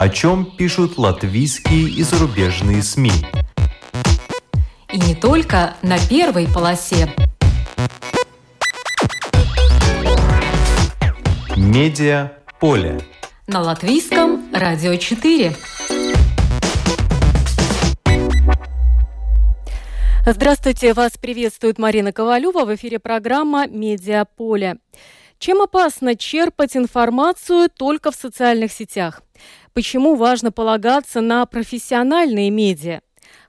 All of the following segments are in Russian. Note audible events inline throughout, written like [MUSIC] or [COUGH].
О чем пишут латвийские и зарубежные СМИ. И не только на первой полосе. Медиа поле. На латвийском радио 4. Здравствуйте, вас приветствует Марина Ковалева. В эфире программа «Медиаполе». Чем опасно черпать информацию только в социальных сетях? Почему важно полагаться на профессиональные медиа?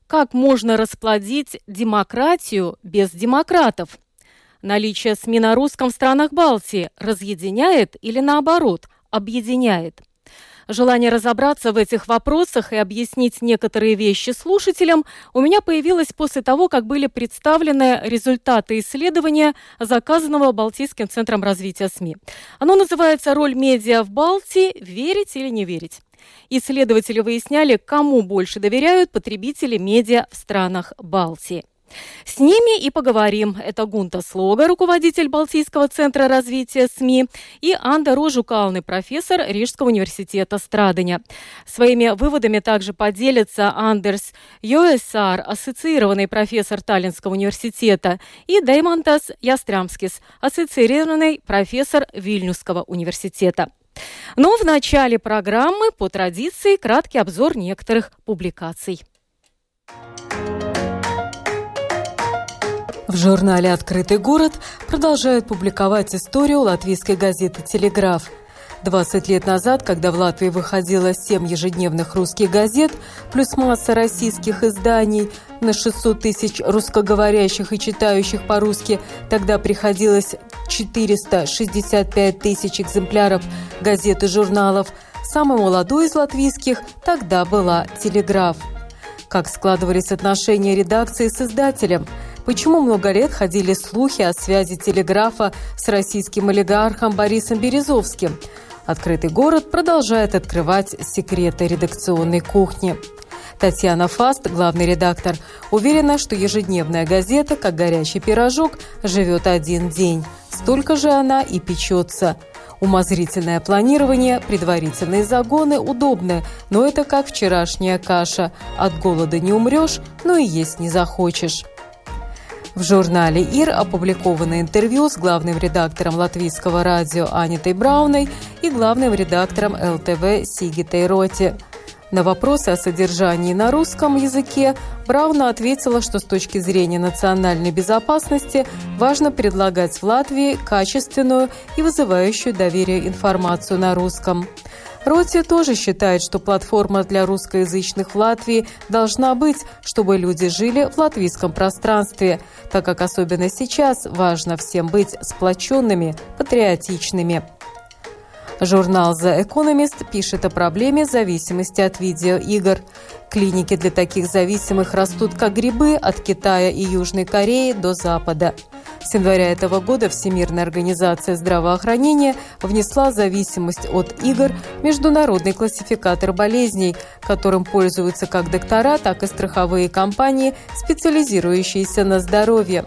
Как можно расплодить демократию без демократов? Наличие СМИ на русском в странах Балтии разъединяет или наоборот объединяет? Желание разобраться в этих вопросах и объяснить некоторые вещи слушателям у меня появилось после того, как были представлены результаты исследования, заказанного Балтийским центром развития СМИ. Оно называется «Роль медиа в Балтии. Верить или не верить?». Исследователи выясняли, кому больше доверяют потребители медиа в странах Балтии. С ними и поговорим. Это Гунта Слога, руководитель Балтийского центра развития СМИ, и Анда Рожукалны, профессор Рижского университета Страдания. Своими выводами также поделятся Андерс Йоэсар, ассоциированный профессор Таллинского университета, и Деймантас Ястрямскис, ассоциированный профессор Вильнюсского университета. Но в начале программы, по традиции, краткий обзор некоторых публикаций. В журнале «Открытый город» продолжают публиковать историю латвийской газеты «Телеграф». 20 лет назад, когда в Латвии выходило 7 ежедневных русских газет, плюс масса российских изданий, на 600 тысяч русскоговорящих и читающих по-русски, тогда приходилось 465 тысяч экземпляров газет и журналов. Самый молодой из латвийских тогда была «Телеграф». Как складывались отношения редакции с издателем – Почему много лет ходили слухи о связи телеграфа с российским олигархом Борисом Березовским? Открытый город продолжает открывать секреты редакционной кухни. Татьяна Фаст, главный редактор, уверена, что ежедневная газета, как горячий пирожок, живет один день. Столько же она и печется. Умозрительное планирование, предварительные загоны удобны, но это как вчерашняя каша. От голода не умрешь, но и есть не захочешь. В журнале «Ир» опубликовано интервью с главным редактором латвийского радио Анитой Брауной и главным редактором ЛТВ Сигитой Роти. На вопросы о содержании на русском языке Брауна ответила, что с точки зрения национальной безопасности важно предлагать в Латвии качественную и вызывающую доверие информацию на русском. Роти тоже считает, что платформа для русскоязычных в Латвии должна быть, чтобы люди жили в латвийском пространстве, так как особенно сейчас важно всем быть сплоченными, патриотичными. Журнал The Economist пишет о проблеме зависимости от видеоигр. Клиники для таких зависимых растут как грибы от Китая и Южной Кореи до Запада. С января этого года Всемирная организация здравоохранения внесла зависимость от игр в международный классификатор болезней, которым пользуются как доктора, так и страховые компании, специализирующиеся на здоровье.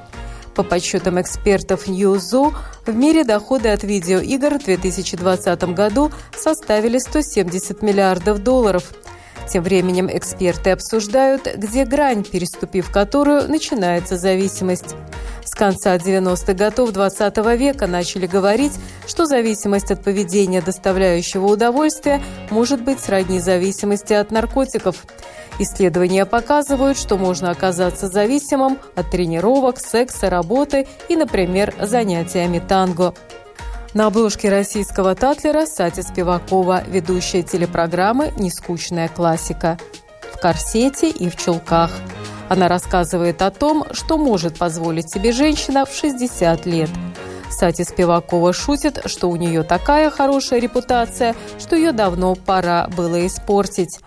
По подсчетам экспертов Ньюзу, в мире доходы от видеоигр в 2020 году составили 170 миллиардов долларов. Тем временем эксперты обсуждают, где грань, переступив которую начинается зависимость. С конца 90-х годов 20 века начали говорить, что зависимость от поведения, доставляющего удовольствие, может быть сродни зависимости от наркотиков. Исследования показывают, что можно оказаться зависимым от тренировок, секса, работы и, например, занятиями танго. На обложке российского татлера Сати Спивакова, ведущая телепрограммы «Нескучная классика». В корсете и в чулках. Она рассказывает о том, что может позволить себе женщина в 60 лет. Сати Спивакова шутит, что у нее такая хорошая репутация, что ее давно пора было испортить.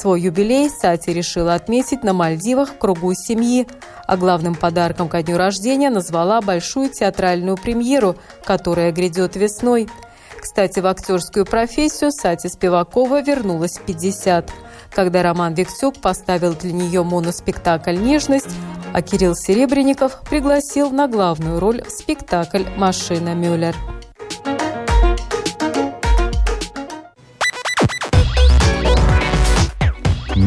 Свой юбилей Сати решила отметить на Мальдивах в кругу семьи, а главным подарком ко дню рождения назвала большую театральную премьеру, которая грядет весной. Кстати, в актерскую профессию Сати Спивакова вернулась в 50, когда Роман Виксюк поставил для нее моноспектакль «Нежность», а Кирилл Серебренников пригласил на главную роль в спектакль «Машина Мюллер».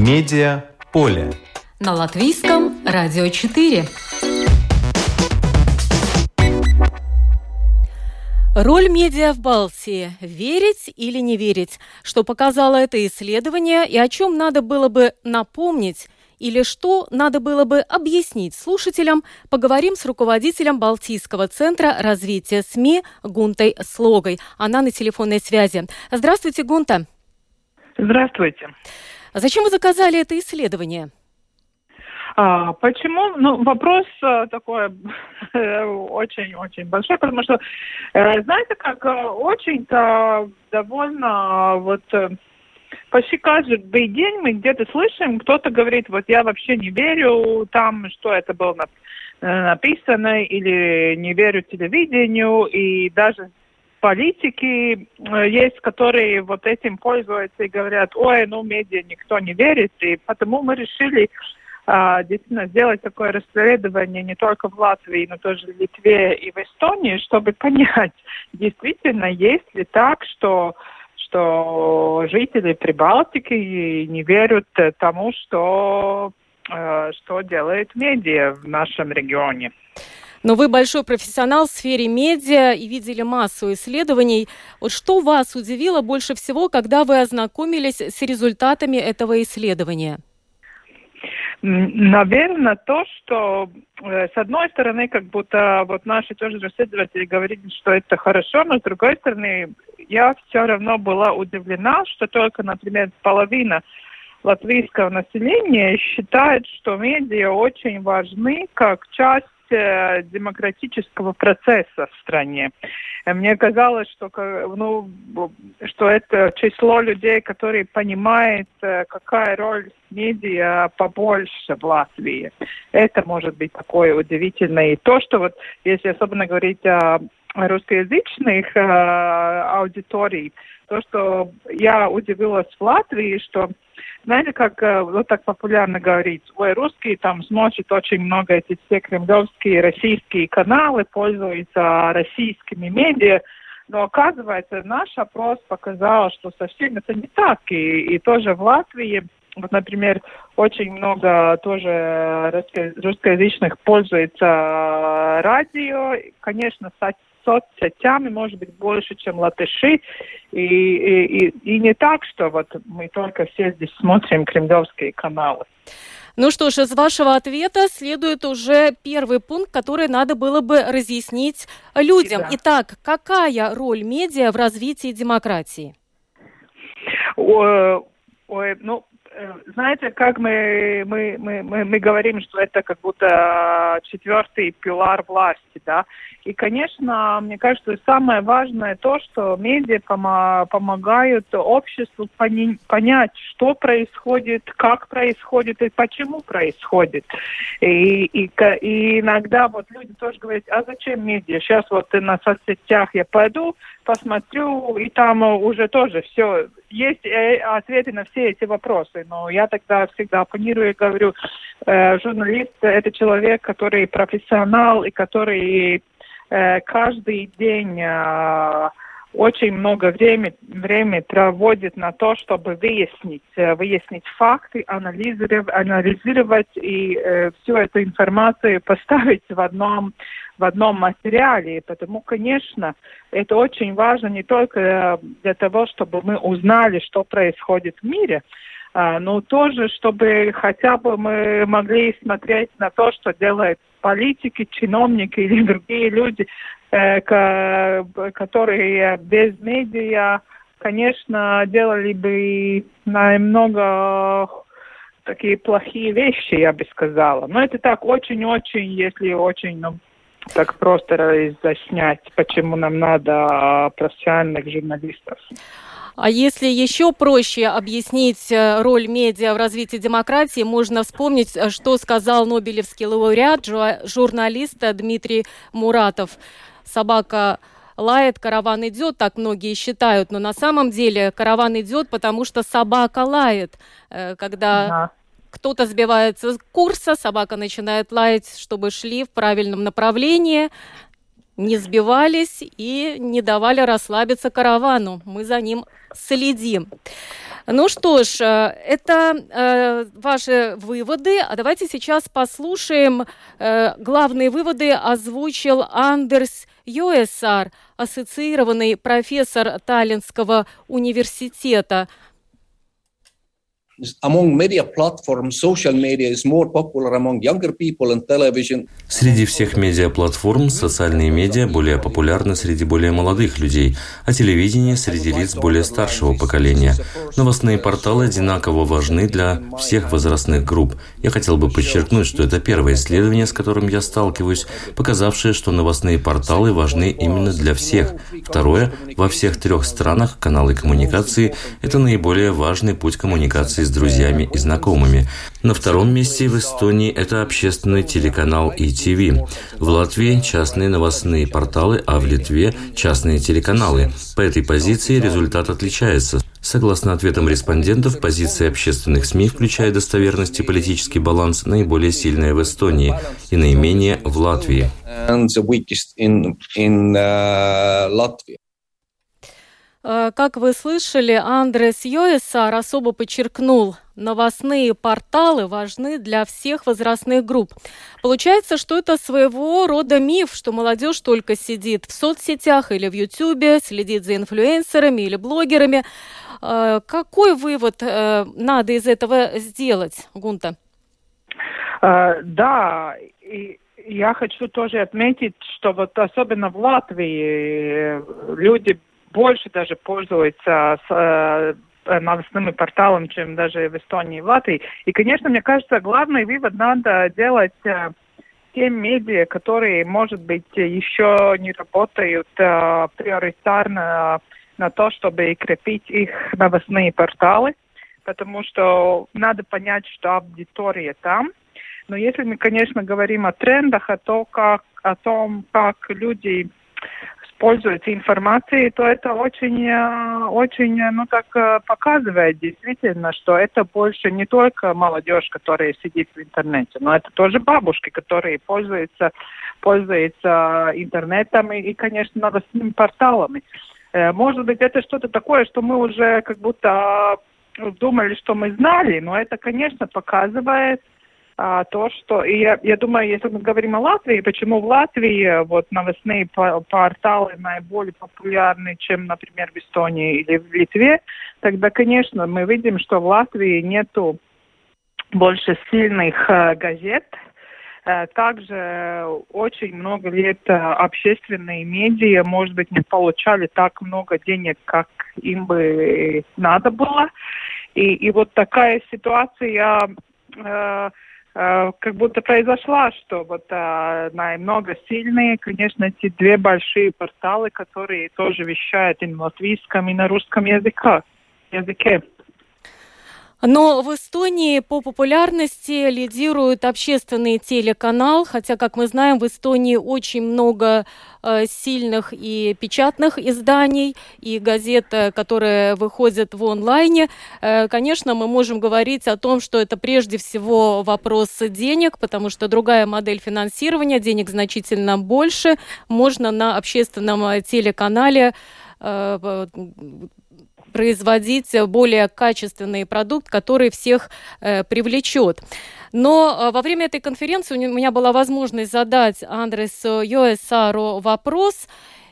Медиа поле. На латвийском радио 4. Роль медиа в Балтии. Верить или не верить? Что показало это исследование и о чем надо было бы напомнить или что надо было бы объяснить слушателям, поговорим с руководителем Балтийского центра развития СМИ Гунтой Слогой. Она на телефонной связи. Здравствуйте, Гунта. Здравствуйте. Зачем вы заказали это исследование? А, почему? Ну, вопрос а, такой очень-очень большой, потому что, э, знаете, как э, очень-то довольно вот э, почти каждый день мы где-то слышим, кто-то говорит, вот я вообще не верю там, что это было написано, или не верю телевидению, и даже политики есть, которые вот этим пользуются и говорят, ой, ну, медиа никто не верит, и потому мы решили а, действительно сделать такое расследование не только в Латвии, но тоже в Литве и в Эстонии, чтобы [LAUGHS] понять, действительно, есть ли так, что что жители Прибалтики не верят тому, что, э, что делает медиа в нашем регионе. Но вы большой профессионал в сфере медиа и видели массу исследований. Вот что вас удивило больше всего, когда вы ознакомились с результатами этого исследования? Наверное, то, что э, с одной стороны, как будто вот наши тоже расследователи говорили, что это хорошо, но с другой стороны, я все равно была удивлена, что только, например, половина латвийского населения считает, что медиа очень важны как часть демократического процесса в стране. Мне казалось, что, ну, что это число людей, которые понимают, э, какая роль медиа побольше в Латвии. Это может быть такое удивительное. И то, что вот, если особенно говорить о русскоязычных э, аудиторий, то, что я удивилась в Латвии, что знаете, как э, вот так популярно говорить, ой, русские там смотрят очень много эти все кремлевские российские каналы, пользуются российскими медиа, но оказывается, наш опрос показал, что совсем это не так. И, и тоже в Латвии, вот, например, очень много тоже русскоязычных пользуется радио. Конечно, соцсетями, может быть, больше, чем латыши. И, и, и, и не так, что вот мы только все здесь смотрим кремлевские каналы. Ну что ж, из вашего ответа следует уже первый пункт, который надо было бы разъяснить людям. Да. Итак, какая роль медиа в развитии демократии? Ой, ну, Э, знаете, как мы, мы, мы, мы, мы говорим, что это как будто четвертый пилар власти, да. И, конечно, мне кажется, самое важное то, что медиа помо помогают обществу понять, что происходит, как происходит и почему происходит. И, и, и иногда вот люди тоже говорят, а зачем медиа? Сейчас вот на соцсетях я пойду, посмотрю, и там уже тоже все, есть э, ответы на все эти вопросы. Но я тогда всегда оппонирую и говорю, э, журналист – это человек, который профессионал и который каждый день э, очень много времени, времени проводит на то, чтобы выяснить, э, выяснить факты, анализировать, анализировать и э, всю эту информацию [LAUGHS] поставить в одном, в одном материале. Потому, конечно, это очень важно не только э, для того, чтобы мы узнали, что происходит в мире, а, но тоже, чтобы хотя бы мы могли смотреть на то, что делают политики, чиновники или другие люди, э, которые без медиа, конечно, делали бы намного такие плохие вещи, я бы сказала. Но это так очень-очень, если очень, ну, так просто разъяснять, почему нам надо профессиональных журналистов. А если еще проще объяснить э, роль медиа в развитии демократии, можно вспомнить, э, что сказал Нобелевский лауреат, журналист Дмитрий Муратов. Собака лает, караван идет, так многие считают, но на самом деле караван идет, потому что собака лает. Э, когда ага. кто-то сбивается с курса, собака начинает лаять, чтобы шли в правильном направлении не сбивались и не давали расслабиться каравану. Мы за ним следим. Ну что ж, э, это э, ваши выводы. А давайте сейчас послушаем. Э, главные выводы озвучил Андерс Йоэсар, ассоциированный профессор Таллинского университета Среди всех медиаплатформ социальные медиа более популярны среди более молодых людей, а телевидение среди лиц более старшего поколения. Новостные порталы одинаково важны для всех возрастных групп. Я хотел бы подчеркнуть, что это первое исследование, с которым я сталкиваюсь, показавшее, что новостные порталы важны именно для всех. Второе, во всех трех странах каналы коммуникации – это наиболее важный путь коммуникации с друзьями и знакомыми. На втором месте в Эстонии это общественный телеканал ETV. В Латвии частные новостные порталы, а в Литве частные телеканалы. По этой позиции результат отличается. Согласно ответам респондентов, позиция общественных СМИ, включая достоверность и политический баланс, наиболее сильная в Эстонии и наименее в Латвии. Э, как вы слышали, Андрес Йоэсар особо подчеркнул, новостные порталы важны для всех возрастных групп. Получается, что это своего рода миф, что молодежь только сидит в соцсетях или в Ютьюбе, следит за инфлюенсерами или блогерами. Э, какой вывод э, надо из этого сделать, Гунта? Да, и я хочу тоже отметить, что вот особенно в Латвии люди больше даже пользуется с, э, новостными порталами, чем даже в Эстонии и в Латвии. И, конечно, мне кажется, главный вывод надо делать э, тем медиа, которые, может быть, еще не работают э, приоритарно на то, чтобы крепить их новостные порталы, потому что надо понять, что аудитория там. Но если мы, конечно, говорим о трендах, о, том, как, о том, как люди пользуются информацией, то это очень, э, очень, э, ну так э, показывает действительно, что это больше не только молодежь, которая сидит в интернете, но это тоже бабушки, которые пользуются, пользуются интернетом и, и конечно, новостными порталами. Может быть, это что-то такое, что мы уже как будто думали, что мы знали, но это, конечно, показывает а, то, что... И я, я думаю, если мы говорим о Латвии, почему в Латвии э, вот новостные порталы наиболее популярны, чем, например, в Эстонии или в Литве, тогда, конечно, мы видим, что в Латвии нету больше сильных э, газет, э, также очень много лет э, общественные медиа, может быть, не получали так много денег, как им бы надо было. И, и вот такая ситуация э, как будто произошла, что вот а, намного сильные, конечно, эти две большие порталы, которые тоже вещают и на латвийском, и на русском языке. языке. Но в Эстонии по популярности лидирует общественный телеканал, хотя, как мы знаем, в Эстонии очень много э, сильных и печатных изданий и газет, которые выходят в онлайне. Э, конечно, мы можем говорить о том, что это прежде всего вопрос денег, потому что другая модель финансирования, денег значительно больше, можно на общественном э, телеканале производить более качественный продукт, который всех э, привлечет. Но э, во время этой конференции у меня была возможность задать Андресу Йоэсару вопрос,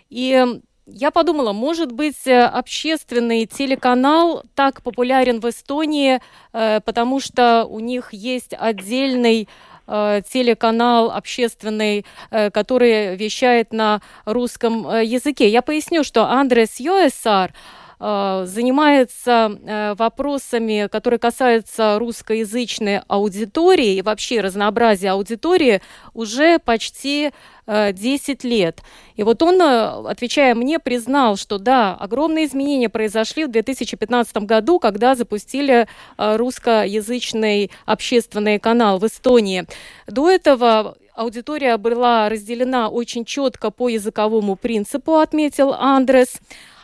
и я подумала, может быть, э, общественный телеканал так популярен в Эстонии, потому что у них есть отдельный телеканал общественный, который вещает на русском языке. Я поясню, что Андрес Йоэсар – занимается э, вопросами, которые касаются русскоязычной аудитории и вообще разнообразия аудитории уже почти 10 э, лет. И вот он, отвечая мне, признал, что да, огромные изменения произошли в 2015 году, когда запустили русскоязычный общественный канал в Эстонии. До этого аудитория была разделена очень четко по языковому принципу, отметил Андрес.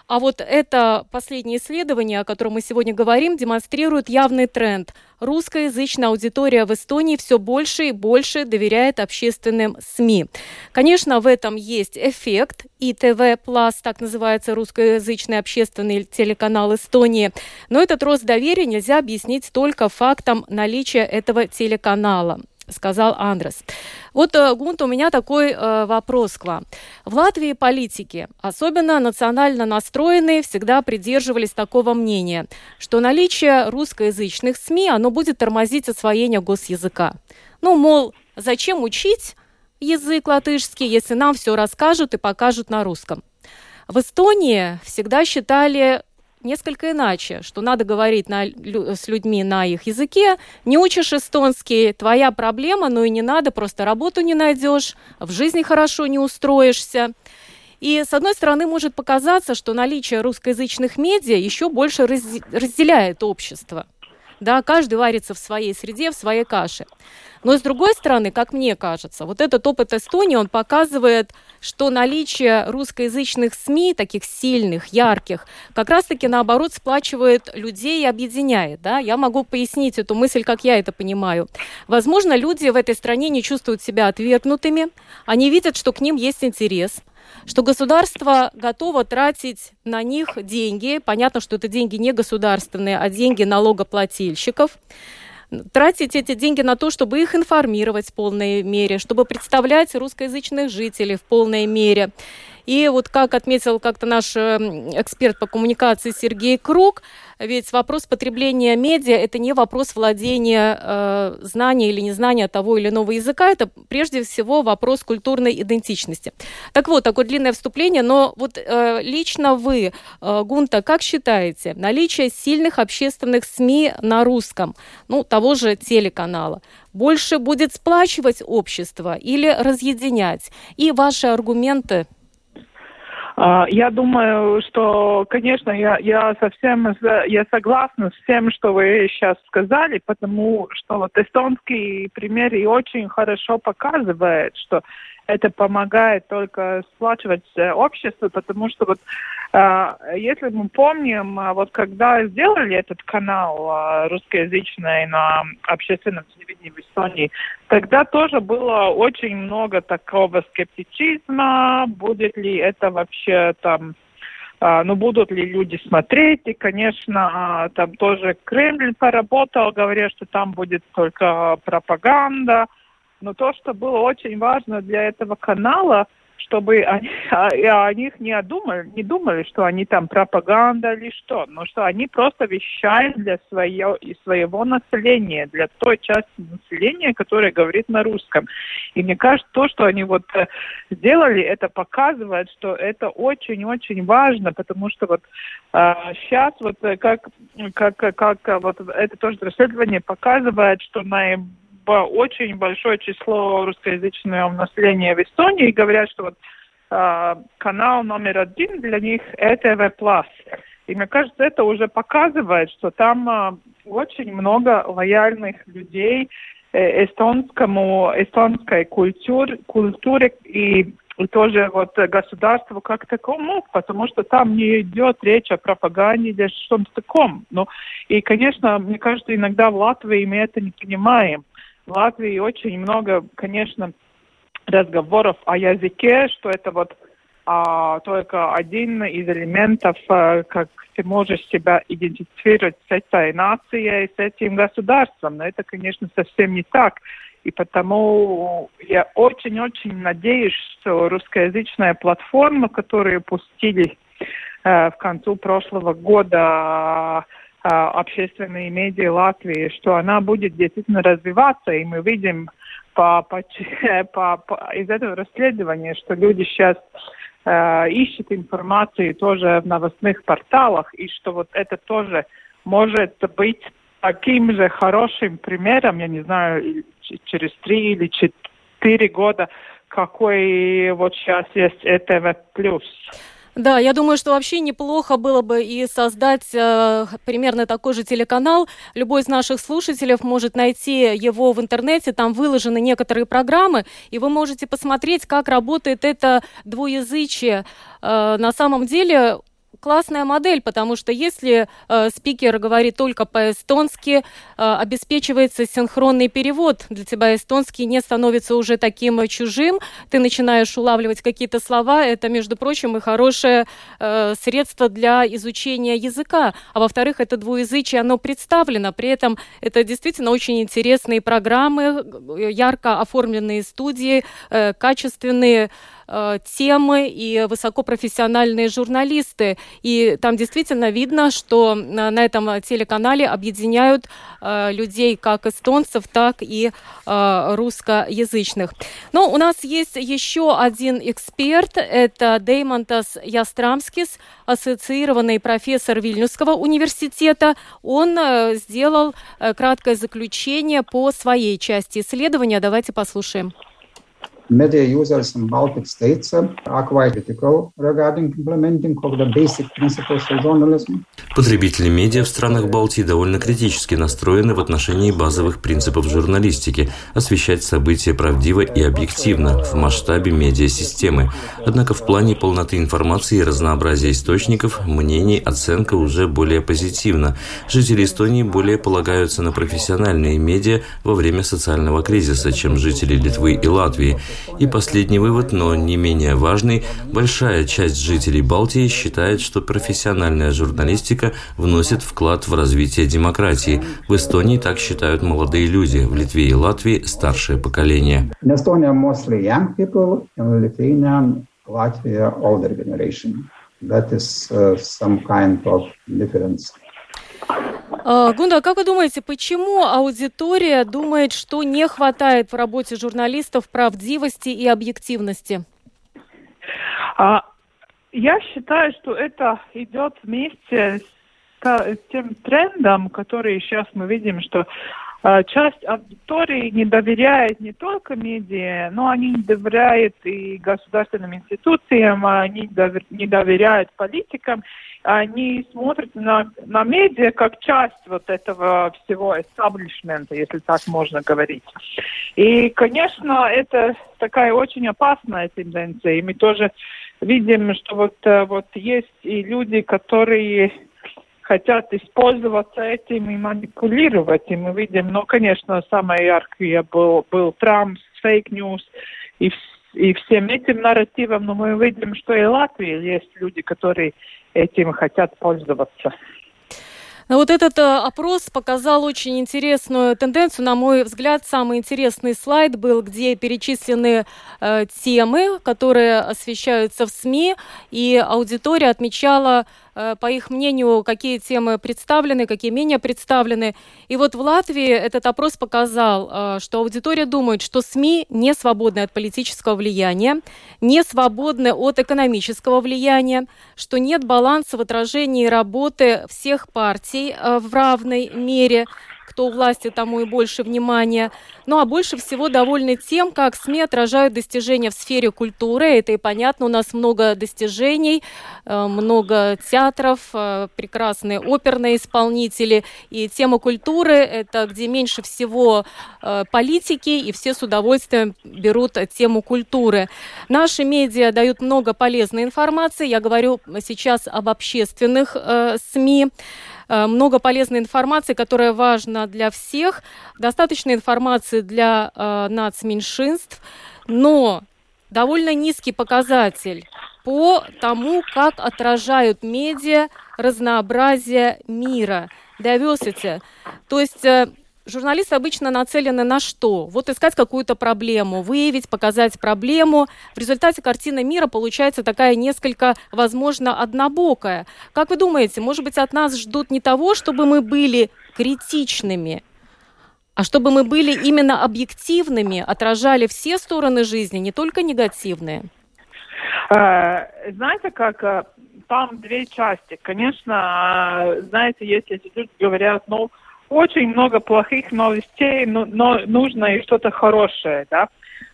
А вот это последнее исследование, о котором мы сегодня говорим, демонстрирует явный тренд. Русскоязычная аудитория в Эстонии все больше и больше доверяет общественным СМИ. Конечно, в этом есть эффект. И ТВ Плас, так называется русскоязычный общественный телеканал Эстонии. Но этот рост доверия нельзя объяснить только фактом наличия этого телеканала сказал Андрес. Вот, э, Гунт, у меня такой э, вопрос к вам. В Латвии политики, особенно национально настроенные, всегда придерживались такого мнения, что наличие русскоязычных СМИ, оно будет тормозить освоение госязыка. Ну, мол, зачем учить язык латышский, если нам все расскажут и покажут на русском? В Эстонии всегда считали несколько иначе, что надо говорить на, с людьми на их языке. Не учишь эстонский, твоя проблема, но и не надо, просто работу не найдешь, в жизни хорошо не устроишься. И, с одной стороны, может показаться, что наличие русскоязычных медиа еще больше разделяет общество. Да, каждый варится в своей среде, в своей каше. Но с другой стороны, как мне кажется, вот этот опыт Эстонии, он показывает, что наличие русскоязычных СМИ, таких сильных, ярких, как раз-таки наоборот сплачивает людей и объединяет. Да? Я могу пояснить эту мысль, как я это понимаю. Возможно, люди в этой стране не чувствуют себя отвергнутыми, они видят, что к ним есть интерес, что государство готово тратить на них деньги. Понятно, что это деньги не государственные, а деньги налогоплательщиков тратить эти деньги на то, чтобы их информировать в полной мере, чтобы представлять русскоязычных жителей в полной мере. И вот как отметил как-то наш эм, эксперт по коммуникации Сергей Круг, ведь вопрос потребления медиа – это не вопрос владения э, знания или незнания того или иного языка, это прежде всего вопрос культурной идентичности. Так вот, такое длинное вступление, но вот э, лично вы, э, Гунта, как считаете, наличие сильных общественных СМИ на русском, ну, того же телеканала, больше будет сплачивать общество или разъединять? И ваши аргументы я думаю, что, конечно, я, я совсем я согласна с тем, что вы сейчас сказали, потому что вот эстонский пример и очень хорошо показывает, что это помогает только сплачивать э, общество, потому что вот э, если мы помним, а, вот когда сделали этот канал э, русскоязычный на общественном телевидении в Эстонии, тогда тоже было очень много такого скептицизма, будет ли это вообще там ну, будут ли люди смотреть, и, конечно, там тоже Кремль поработал, говоря, что там будет только пропаганда, но то, что было очень важно для этого канала, чтобы они, [LAUGHS] о, о них не думали, не думали, что они там пропаганда или что, но что они просто вещают для свое, своего населения, для той части населения, которая говорит на русском. И мне кажется, то, что они вот э, сделали, это показывает, что это очень-очень важно, потому что вот а, сейчас вот э, как, как, как вот это тоже расследование показывает, что на очень большое число русскоязычного населения в Эстонии и говорят, что вот э, канал номер один для них ЭТВ+. И мне кажется, это уже показывает, что там э, очень много лояльных людей э, эстонскому, эстонской культуре, культуре и и тоже вот государству как такому, потому что там не идет речь о пропаганде или что-то таком. Ну, и, конечно, мне кажется, иногда в Латвии мы это не понимаем. В Латвии очень много, конечно, разговоров о языке, что это вот а, только один из элементов, а, как ты можешь себя идентифицировать с этой нацией, с этим государством. Но это, конечно, совсем не так. И потому я очень-очень надеюсь, что русскоязычная платформа, которую пустили э, в концу прошлого года, а, общественные медиа Латвии, что она будет действительно развиваться, и мы видим по, по, [LAUGHS] по, по, из этого расследования, что люди сейчас э, ищут информацию тоже в новостных порталах, и что вот это тоже может быть таким же хорошим примером, я не знаю, через три или четыре года, какой вот сейчас есть ЭТВ+. Да, я думаю, что вообще неплохо было бы и создать э, примерно такой же телеканал. Любой из наших слушателей может найти его в интернете, там выложены некоторые программы, и вы можете посмотреть, как работает это двуязычие. Э, на самом деле классная модель, потому что если э, спикер говорит только по-эстонски, э, обеспечивается синхронный перевод. Для тебя эстонский не становится уже таким чужим, ты начинаешь улавливать какие-то слова. Это, между прочим, и хорошее э, средство для изучения языка. А во-вторых, это двуязычие, оно представлено. При этом это действительно очень интересные программы, ярко оформленные студии, э, качественные Э, темы и высокопрофессиональные журналисты. И там действительно видно, что на этом телеканале объединяют э, людей как эстонцев, так и э, русскоязычных. Но у нас есть еще один эксперт, это Деймонтас Ястрамскис, ассоциированный профессор Вильнюсского университета. Он сделал краткое заключение по своей части исследования. Давайте послушаем. Media users in Baltic states are critical regarding implementing of the basic principles of journalism. Потребители медиа в странах Балтии довольно критически настроены в отношении базовых принципов журналистики – освещать события правдиво и объективно в масштабе медиасистемы. Однако в плане полноты информации и разнообразия источников мнений оценка уже более позитивна. Жители Эстонии более полагаются на профессиональные медиа во время социального кризиса, чем жители Литвы и Латвии. И последний вывод, но не менее важный, большая часть жителей Балтии считает, что профессиональная журналистика вносит вклад в развитие демократии. В Эстонии так считают молодые люди, в Литве и Латвии старшее поколение. That is uh, some kind of difference. А, Гунда, как вы думаете, почему аудитория думает, что не хватает в работе журналистов правдивости и объективности? А, я считаю, что это идет вместе с тем трендом, который сейчас мы видим, что а, часть аудитории не доверяет не только медиа, но они не доверяют и государственным институциям, они не доверяют политикам, они смотрят на, на медиа как часть вот этого всего эстаблишмента, если так можно говорить. И, конечно, это такая очень опасная тенденция, и мы тоже видим, что вот, э, вот есть и люди, которые хотят использоваться этим и манипулировать. И мы видим, ну, конечно, самое яркое был, был Трамп, fake news и, и всем этим нарративом, но мы видим, что и в Латвии есть люди, которые этим хотят пользоваться. Но вот этот э, опрос показал очень интересную тенденцию. На мой взгляд, самый интересный слайд был, где перечислены э, темы, которые освещаются в СМИ, и аудитория отмечала по их мнению, какие темы представлены, какие менее представлены. И вот в Латвии этот опрос показал, э, что аудитория думает, что СМИ не свободны от политического влияния, не свободны от экономического влияния, что нет баланса в отражении работы всех партий э, в равной мере, кто у власти, тому и больше внимания. Ну а больше всего довольны тем, как СМИ отражают достижения в сфере культуры. Это и понятно, у нас много достижений, э, много театров, э, прекрасные оперные исполнители. И тема культуры – это где меньше всего э, политики, и все с удовольствием берут тему культуры. Наши медиа дают много полезной информации. Я говорю сейчас об общественных СМИ. Э, много полезной информации, которая важна для всех, достаточно информации для э, нацменьшинств, но довольно низкий показатель по тому, как отражают медиа разнообразие мира, diversity. То есть э, журналисты обычно нацелены на что? Вот искать какую-то проблему, выявить, показать проблему. В результате картина мира получается такая несколько, возможно, однобокая. Как вы думаете, может быть, от нас ждут не того, чтобы мы были критичными, а чтобы мы были именно объективными, отражали все стороны жизни, не только негативные? А, знаете, как э, там две части. Конечно, знаете, если люди говорят, ну, очень много плохих новостей, но, но нужно и что-то хорошее, да.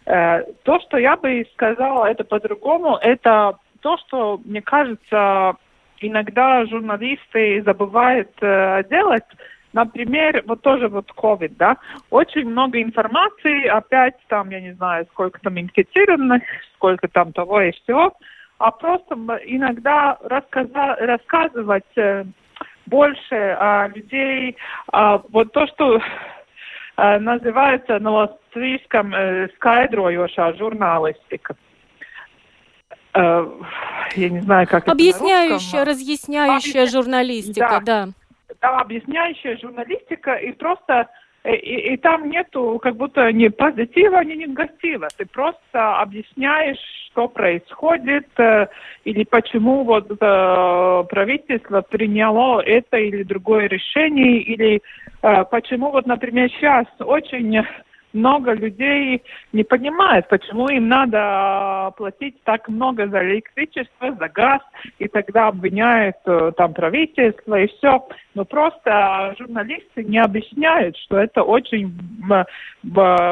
Э, то, что я бы сказала, это по-другому, это то, что, мне кажется, иногда журналисты забывают э, делать, Например, вот тоже вот COVID, да, очень много информации, опять там, я не знаю, сколько там инфицированных, сколько там того и всего, а просто иногда рассказывать э, больше о людей, а, вот то, что э, называется на латвийском э, скайдроjošā журналистика. Э, я не знаю, как Объясняющая, это разъясняющая Объясня... журналистика, да. да. Да, объясняющая журналистика и просто и, и там нету как будто ни позитива, ни негатива. Ты просто объясняешь, что происходит, э, или почему вот э, правительство приняло это или другое решение, или э, почему вот, например, сейчас очень много людей не понимает, почему им надо а, платить так много за электричество, за газ, и тогда обвиняют э, там правительство и все. Но просто журналисты не объясняют, что это очень а,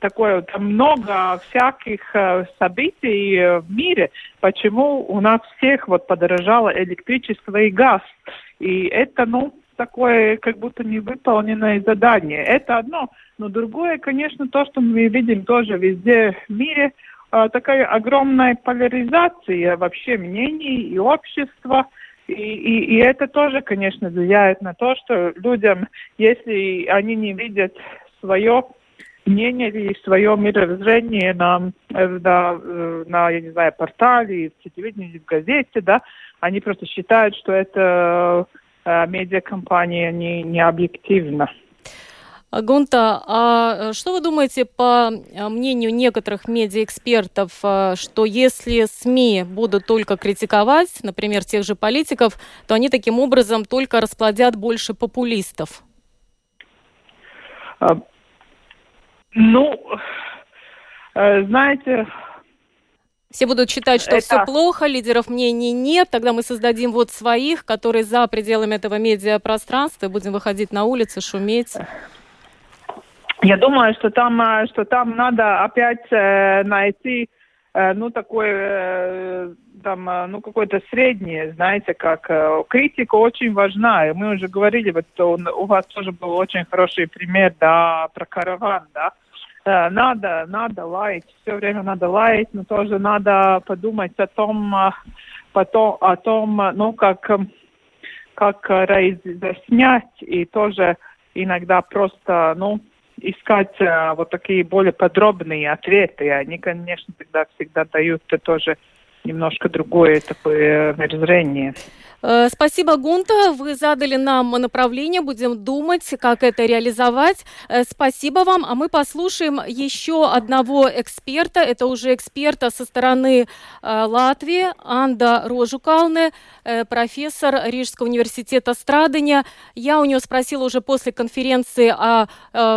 такое, там много всяких э, событий в мире, почему у нас всех вот подорожало электричество и газ. И это, ну, такое как будто невыполненное задание. Это одно. Но другое, конечно, то, что мы видим тоже везде в мире, а, такая огромная поляризация вообще мнений и общества. И, и, и это тоже, конечно, влияет на то, что людям, если они не видят свое мнение или свое мировоззрение на, на, на, я не знаю, портале, в телевидении, в газете, да, они просто считают, что это медиакомпания не, не объективна. Гунта, а что вы думаете по мнению некоторых медиаэкспертов, а, что если СМИ будут только критиковать, например, тех же политиков, то они таким образом только расплодят больше популистов? А, ну, э, знаете, все будут считать, что это... все плохо, лидеров мнений нет, тогда мы создадим вот своих, которые за пределами этого медиапространства будем выходить на улицы, шуметь. Я думаю, что там, э, что там надо опять э, найти, э, ну, такое, э, там, э, ну, какое-то среднее, знаете, как э, критика очень важна. И мы уже говорили, вот у вас тоже был очень хороший пример, да, про караван, да. Э, надо, надо лаять, все время надо лаять, но тоже надо подумать о том, э, потом, о том, э, ну, как, как разъяснять и тоже иногда просто, ну, искать э, вот такие более подробные ответы. Они, конечно, всегда, всегда дают тоже немножко другое такое мировоззрение. Э, спасибо, Гунта. Вы задали нам направление. Будем думать, как это реализовать. Э, спасибо вам. А мы послушаем еще одного эксперта. Это уже эксперта со стороны э, Латвии. Анда Рожукалне, профессор Рижского университета Страдания. Я у нее спросила уже после конференции о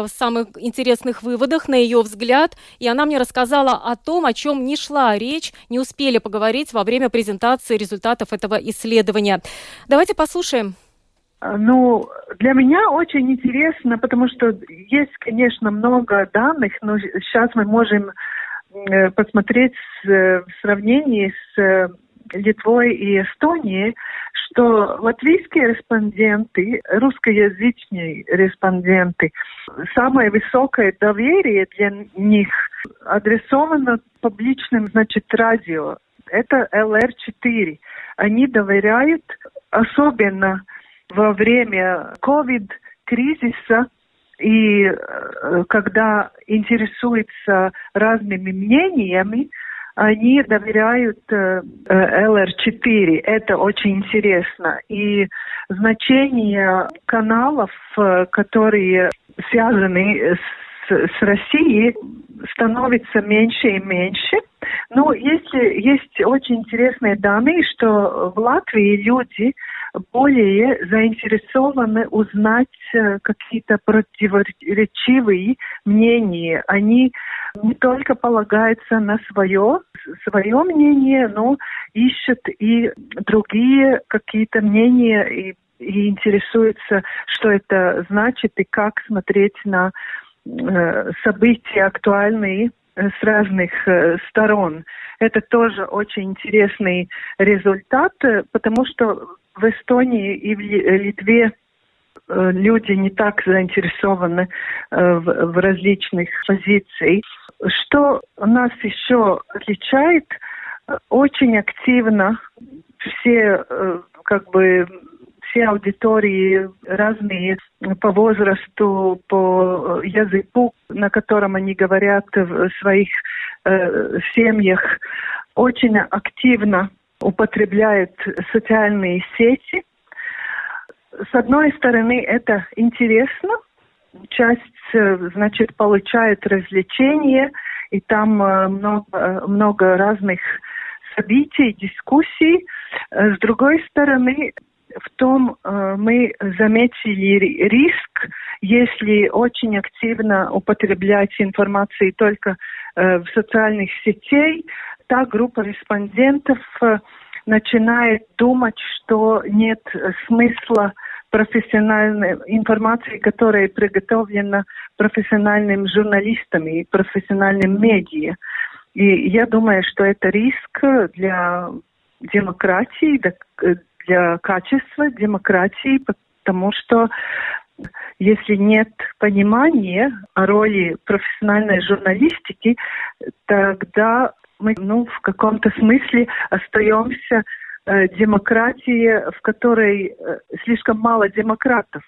самых интересных выводах, на ее взгляд. И она мне рассказала о том, о чем не шла речь, не успели поговорить во время презентации результатов этого исследования меня. Давайте послушаем. А, ну, для меня очень интересно, потому что есть, конечно, много данных, но сейчас мы можем э, посмотреть э, в сравнении с э, Литвой и Эстонией, что латвийские респонденты, русскоязычные респонденты, самое высокое доверие для них адресовано публичным, значит, радио. Это ЛР-4 они доверяют, особенно во время ковид-кризиса и э, когда интересуются разными мнениями, они доверяют э, LR4. Это очень интересно. И значение каналов, э, которые связаны с, с Россией, становится меньше и меньше. Ну, если есть очень интересные данные, что в Латвии люди более заинтересованы узнать э, какие-то противоречивые мнения. Они не только полагаются на свое, свое мнение, но ищут и другие какие-то мнения и, и интересуются, что это значит и как смотреть на события актуальные Э, с разных э, сторон. Это тоже очень интересный результат, э, потому что в Эстонии и в Литве люди не так заинтересованы в различных позициях. Что нас еще отличает очень активно все как бы все аудитории разные по возрасту, по языку, на котором они говорят в своих э, семьях, очень активно употребляют социальные сети. С одной стороны, это интересно. Часть, э, значит, получает развлечения, и там э, много, много разных событий, дискуссий. С другой стороны, в том э, мы заметили риск, если очень активно употреблять информацию только э, в социальных сетях, та группа респондентов э, начинает думать, что нет смысла профессиональной информации, которая приготовлена профессиональными журналистами и профессиональным медиа. И я думаю, что это риск для демократии, для качества демократии, потому что если нет понимания о роли профессиональной журналистики, тогда мы ну, в каком-то смысле остаемся э, демократией, в которой э, слишком мало демократов,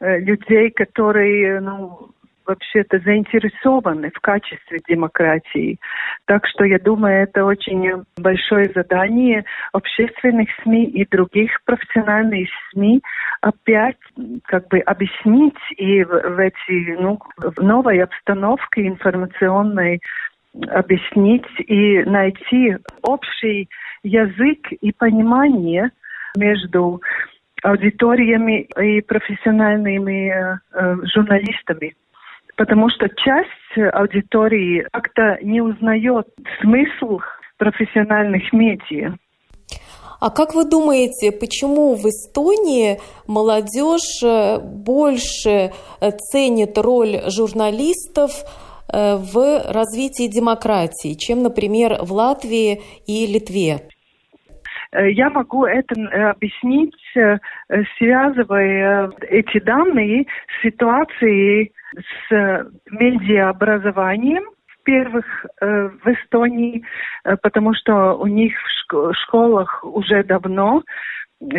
э, людей, которые ну, вообще-то заинтересованы в качестве демократии. Так что я думаю, это очень большое задание общественных СМИ и других профессиональных СМИ опять как бы объяснить и в, в эти, ну, в новой обстановке информационной объяснить и найти общий язык и понимание между аудиториями и профессиональными э, журналистами потому что часть аудитории как-то не узнает смысл профессиональных медиа. А как вы думаете, почему в Эстонии молодежь э, больше э, ценит роль журналистов э, в развитии демократии, чем, например, в Латвии и Литве? Я могу это объяснить, связывая эти данные с ситуацией с медиаобразованием первых э, в Эстонии, э, потому что у них в школах уже давно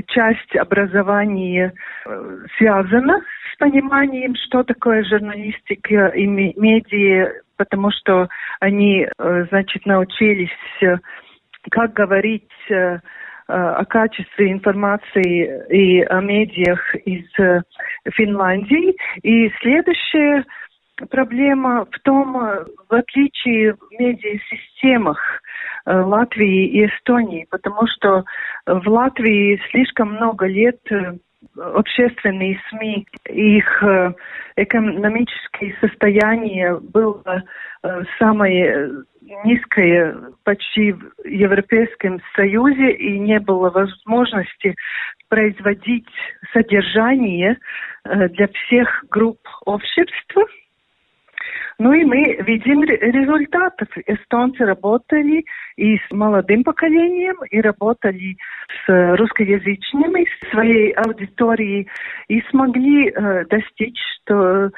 часть образования э, связана с пониманием, что такое журналистика и медиа, потому что они, э, значит, научились, э, как говорить э, о качестве информации и о медиах из э, Финляндии. И следующая проблема в том, в отличие в медиасистемах э, Латвии и Эстонии, потому что в Латвии слишком много лет э, общественные СМИ, их экономическое состояние было самое низкое почти в Европейском Союзе и не было возможности производить содержание э, для всех групп общества. Ну и мы видим результаты. Эстонцы работали и с молодым поколением, и работали с русскоязычными своей аудиторией, и смогли э, достичь что,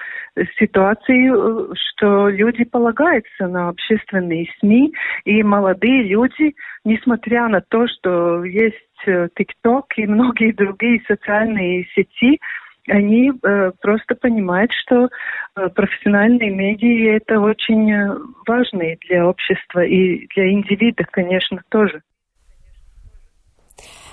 ситуации, что люди полагаются на общественные СМИ, и молодые люди, несмотря на то, что есть ТикТок и многие другие социальные сети, они э, просто понимают, что э, профессиональные медиа это очень э, важно для общества и для индивида, конечно, тоже.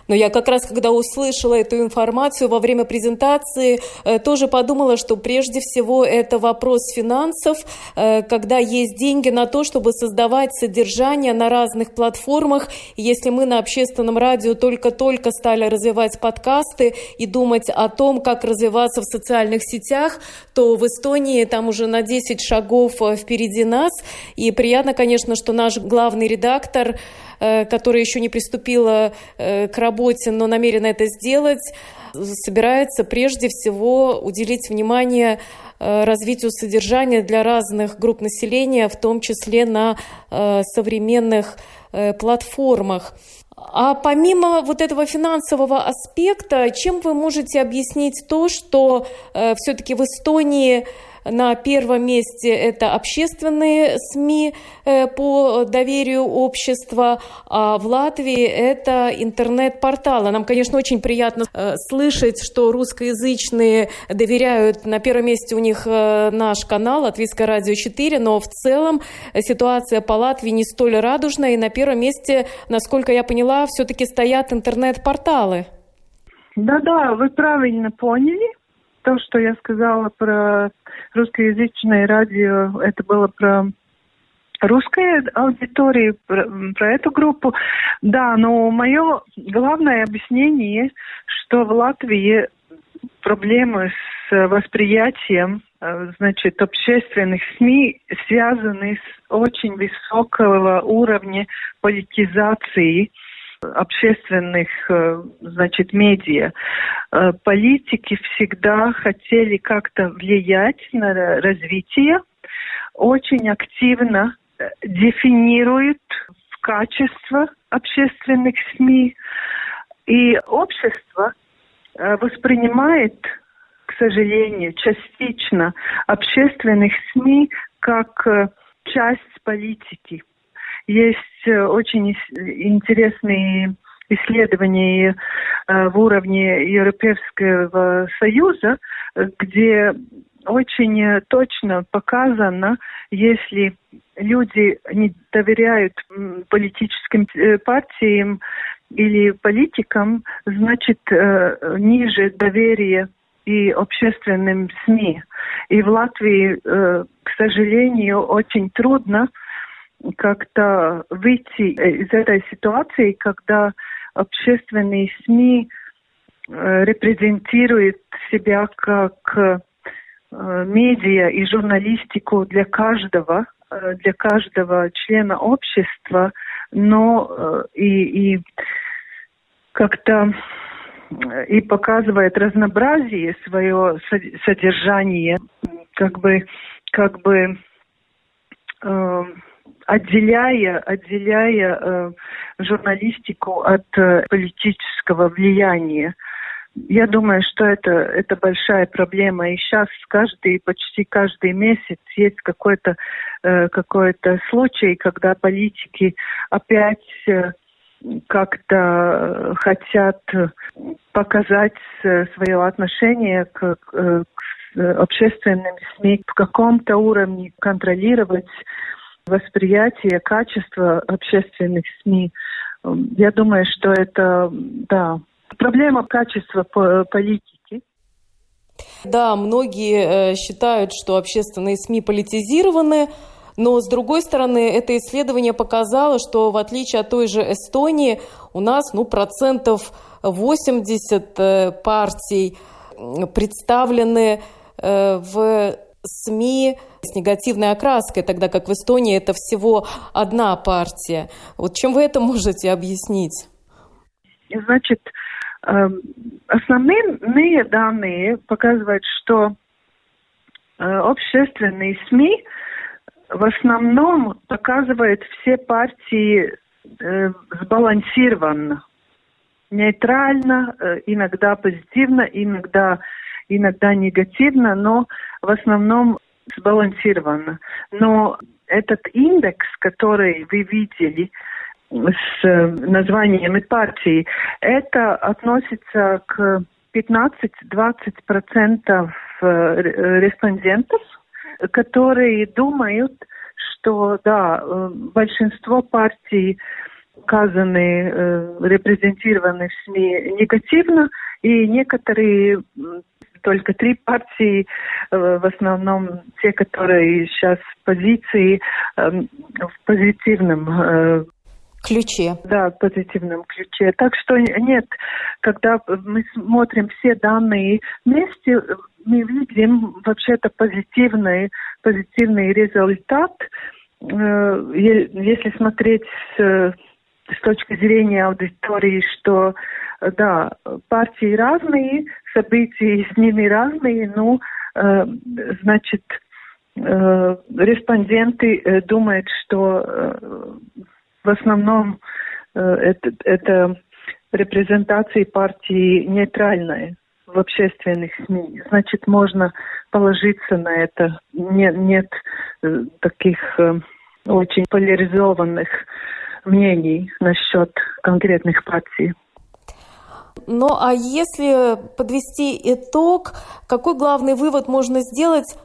Но я как раз, когда услышала эту информацию во время презентации, э, тоже подумала, что прежде всего это вопрос финансов, э, когда есть деньги на то, чтобы создавать содержание на разных платформах. Если мы на общественном радио только-только стали развивать подкасты и думать о том, как развиваться в социальных сетях, то в Эстонии там уже на 10 шагов э, впереди нас. И приятно, конечно, что наш главный редактор которая еще не приступила э, к работе, но намерена это сделать, собирается прежде всего уделить внимание э, развитию содержания для разных групп населения, в том числе на современных платформах. А помимо вот этого финансового аспекта, чем вы можете объяснить то, что э, все-таки в Эстонии на первом месте это общественные СМИ э, по доверию общества, а в Латвии это интернет-порталы. Нам, конечно, очень приятно э, слышать, что русскоязычные доверяют. На первом месте у них э, наш канал Латвийское радио 4, но в целом ситуация по Латвии не столь радужная. И на первом месте, насколько я поняла, все-таки стоят интернет-порталы. Да-да, вы правильно поняли. То, что я сказала про русскоязычное радио, это было про русской аудитории, про, про эту группу. Да, но мое главное объяснение, что в Латвии проблемы с восприятием э, значит, общественных СМИ связаны с очень высокого уровня политизации общественных, э, значит, медиа. Э, политики всегда хотели как-то влиять на развитие, очень активно э, дефинируют качество общественных СМИ, и общество воспринимает, к сожалению, частично общественных СМИ как часть политики. Есть э, очень интересные исследования э, в уровне Европейского Союза, где очень точно показано, если люди не доверяют политическим э, партиям или политикам, значит, ниже доверие и общественным СМИ. И в Латвии, к сожалению, очень трудно как-то выйти из этой ситуации, когда общественные СМИ э, репрезентируют себя как э, медиа и журналистику для каждого, э, для каждого члена общества, но и, и как-то и показывает разнообразие свое содержание, как бы, как бы э, отделяя, отделяя э, журналистику от э, политического влияния. Я думаю, что это, это большая проблема. И сейчас каждый, почти каждый месяц есть какой-то э, какой-то случай, когда политики опять э, как-то хотят показать э, свое отношение к, к общественным СМИ в каком-то уровне контролировать восприятие, качество общественных СМИ. Эм, я думаю, что это, да, проблема качества политики. Да, многие э, считают, что общественные СМИ политизированы, но с другой стороны, это исследование показало, что в отличие от той же Эстонии, у нас ну, процентов 80 э, партий представлены э, в СМИ с негативной окраской, тогда как в Эстонии это всего одна партия. Вот чем вы это можете объяснить? Значит, эм, основные данные показывают, что э, общественные СМИ в основном показывают все партии э, сбалансированно, нейтрально, э, иногда позитивно, иногда, иногда негативно, но в основном сбалансировано. Но этот индекс, который вы видели с э, названием партии, это относится к 15-20% э, респондентов, которые думают, что да, э, большинство партий указаны, репрезентированы в СМИ негативно, и некоторые только три партии, э, в основном те, которые сейчас в позиции эм, в позитивном э, ключе. Да, в позитивном ключе. Так что нет, когда мы смотрим все данные вместе, мы видим вообще-то позитивный, позитивный результат. Э, если смотреть с, с точки зрения аудитории, что да, партии разные, события с ними разные, но, э, значит, э, респонденты э, думают, что э, в основном э, это, это репрезентации партии нейтральная. в общественных СМИ, значит, можно положиться на это. Нет, нет э, таких э, очень поляризованных мнений насчет конкретных партий. Ну а если подвести итог, какой главный вывод можно сделать,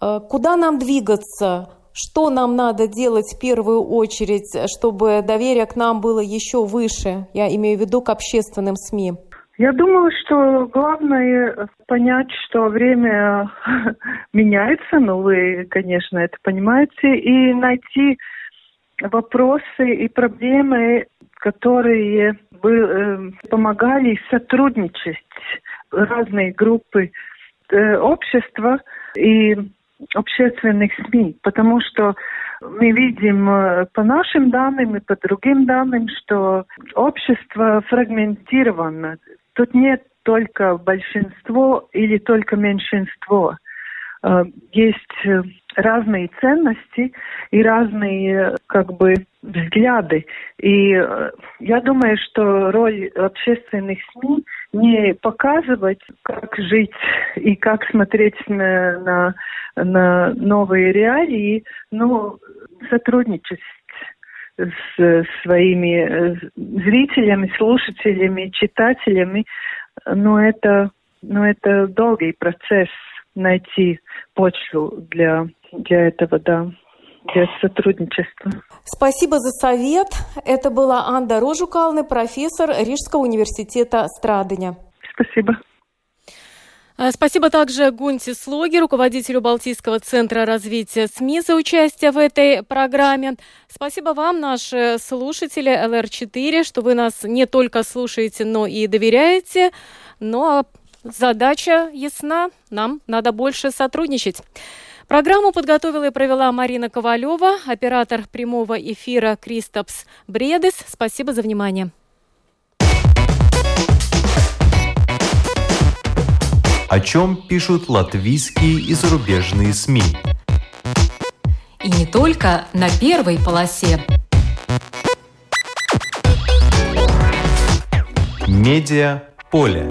э, куда нам двигаться, что нам надо делать в первую очередь, чтобы доверие к нам было еще выше, я имею в виду к общественным СМИ? Я думаю, что главное понять, что время [LAUGHS] меняется, ну вы, конечно, это понимаете, и найти вопросы и проблемы, которые бы э, помогали сотрудничать разные группы э, общества и общественных СМИ, потому что мы видим э, по нашим данным и по другим данным, что общество фрагментировано. Тут нет только большинство или только меньшинство. Э, есть э, разные ценности и разные как бы взгляды. И э, я думаю, что роль общественных СМИ не показывать, как жить и как смотреть на, на, на новые реалии, но сотрудничать с своими зрителями, слушателями, читателями, но это, но это долгий процесс найти почву для, для этого, да, для сотрудничества. Спасибо за совет. Это была Анда Рожукална, профессор Рижского университета Страдыня. Спасибо. А, спасибо также Гунти Слоги, руководителю Балтийского центра развития СМИ за участие в этой программе. Спасибо вам, наши слушатели ЛР4, что вы нас не только слушаете, но и доверяете. Ну а Задача ясна, нам надо больше сотрудничать. Программу подготовила и провела Марина Ковалева, оператор прямого эфира Кристопс Бредес. Спасибо за внимание. О чем пишут латвийские и зарубежные СМИ? И не только на первой полосе. Медиа поле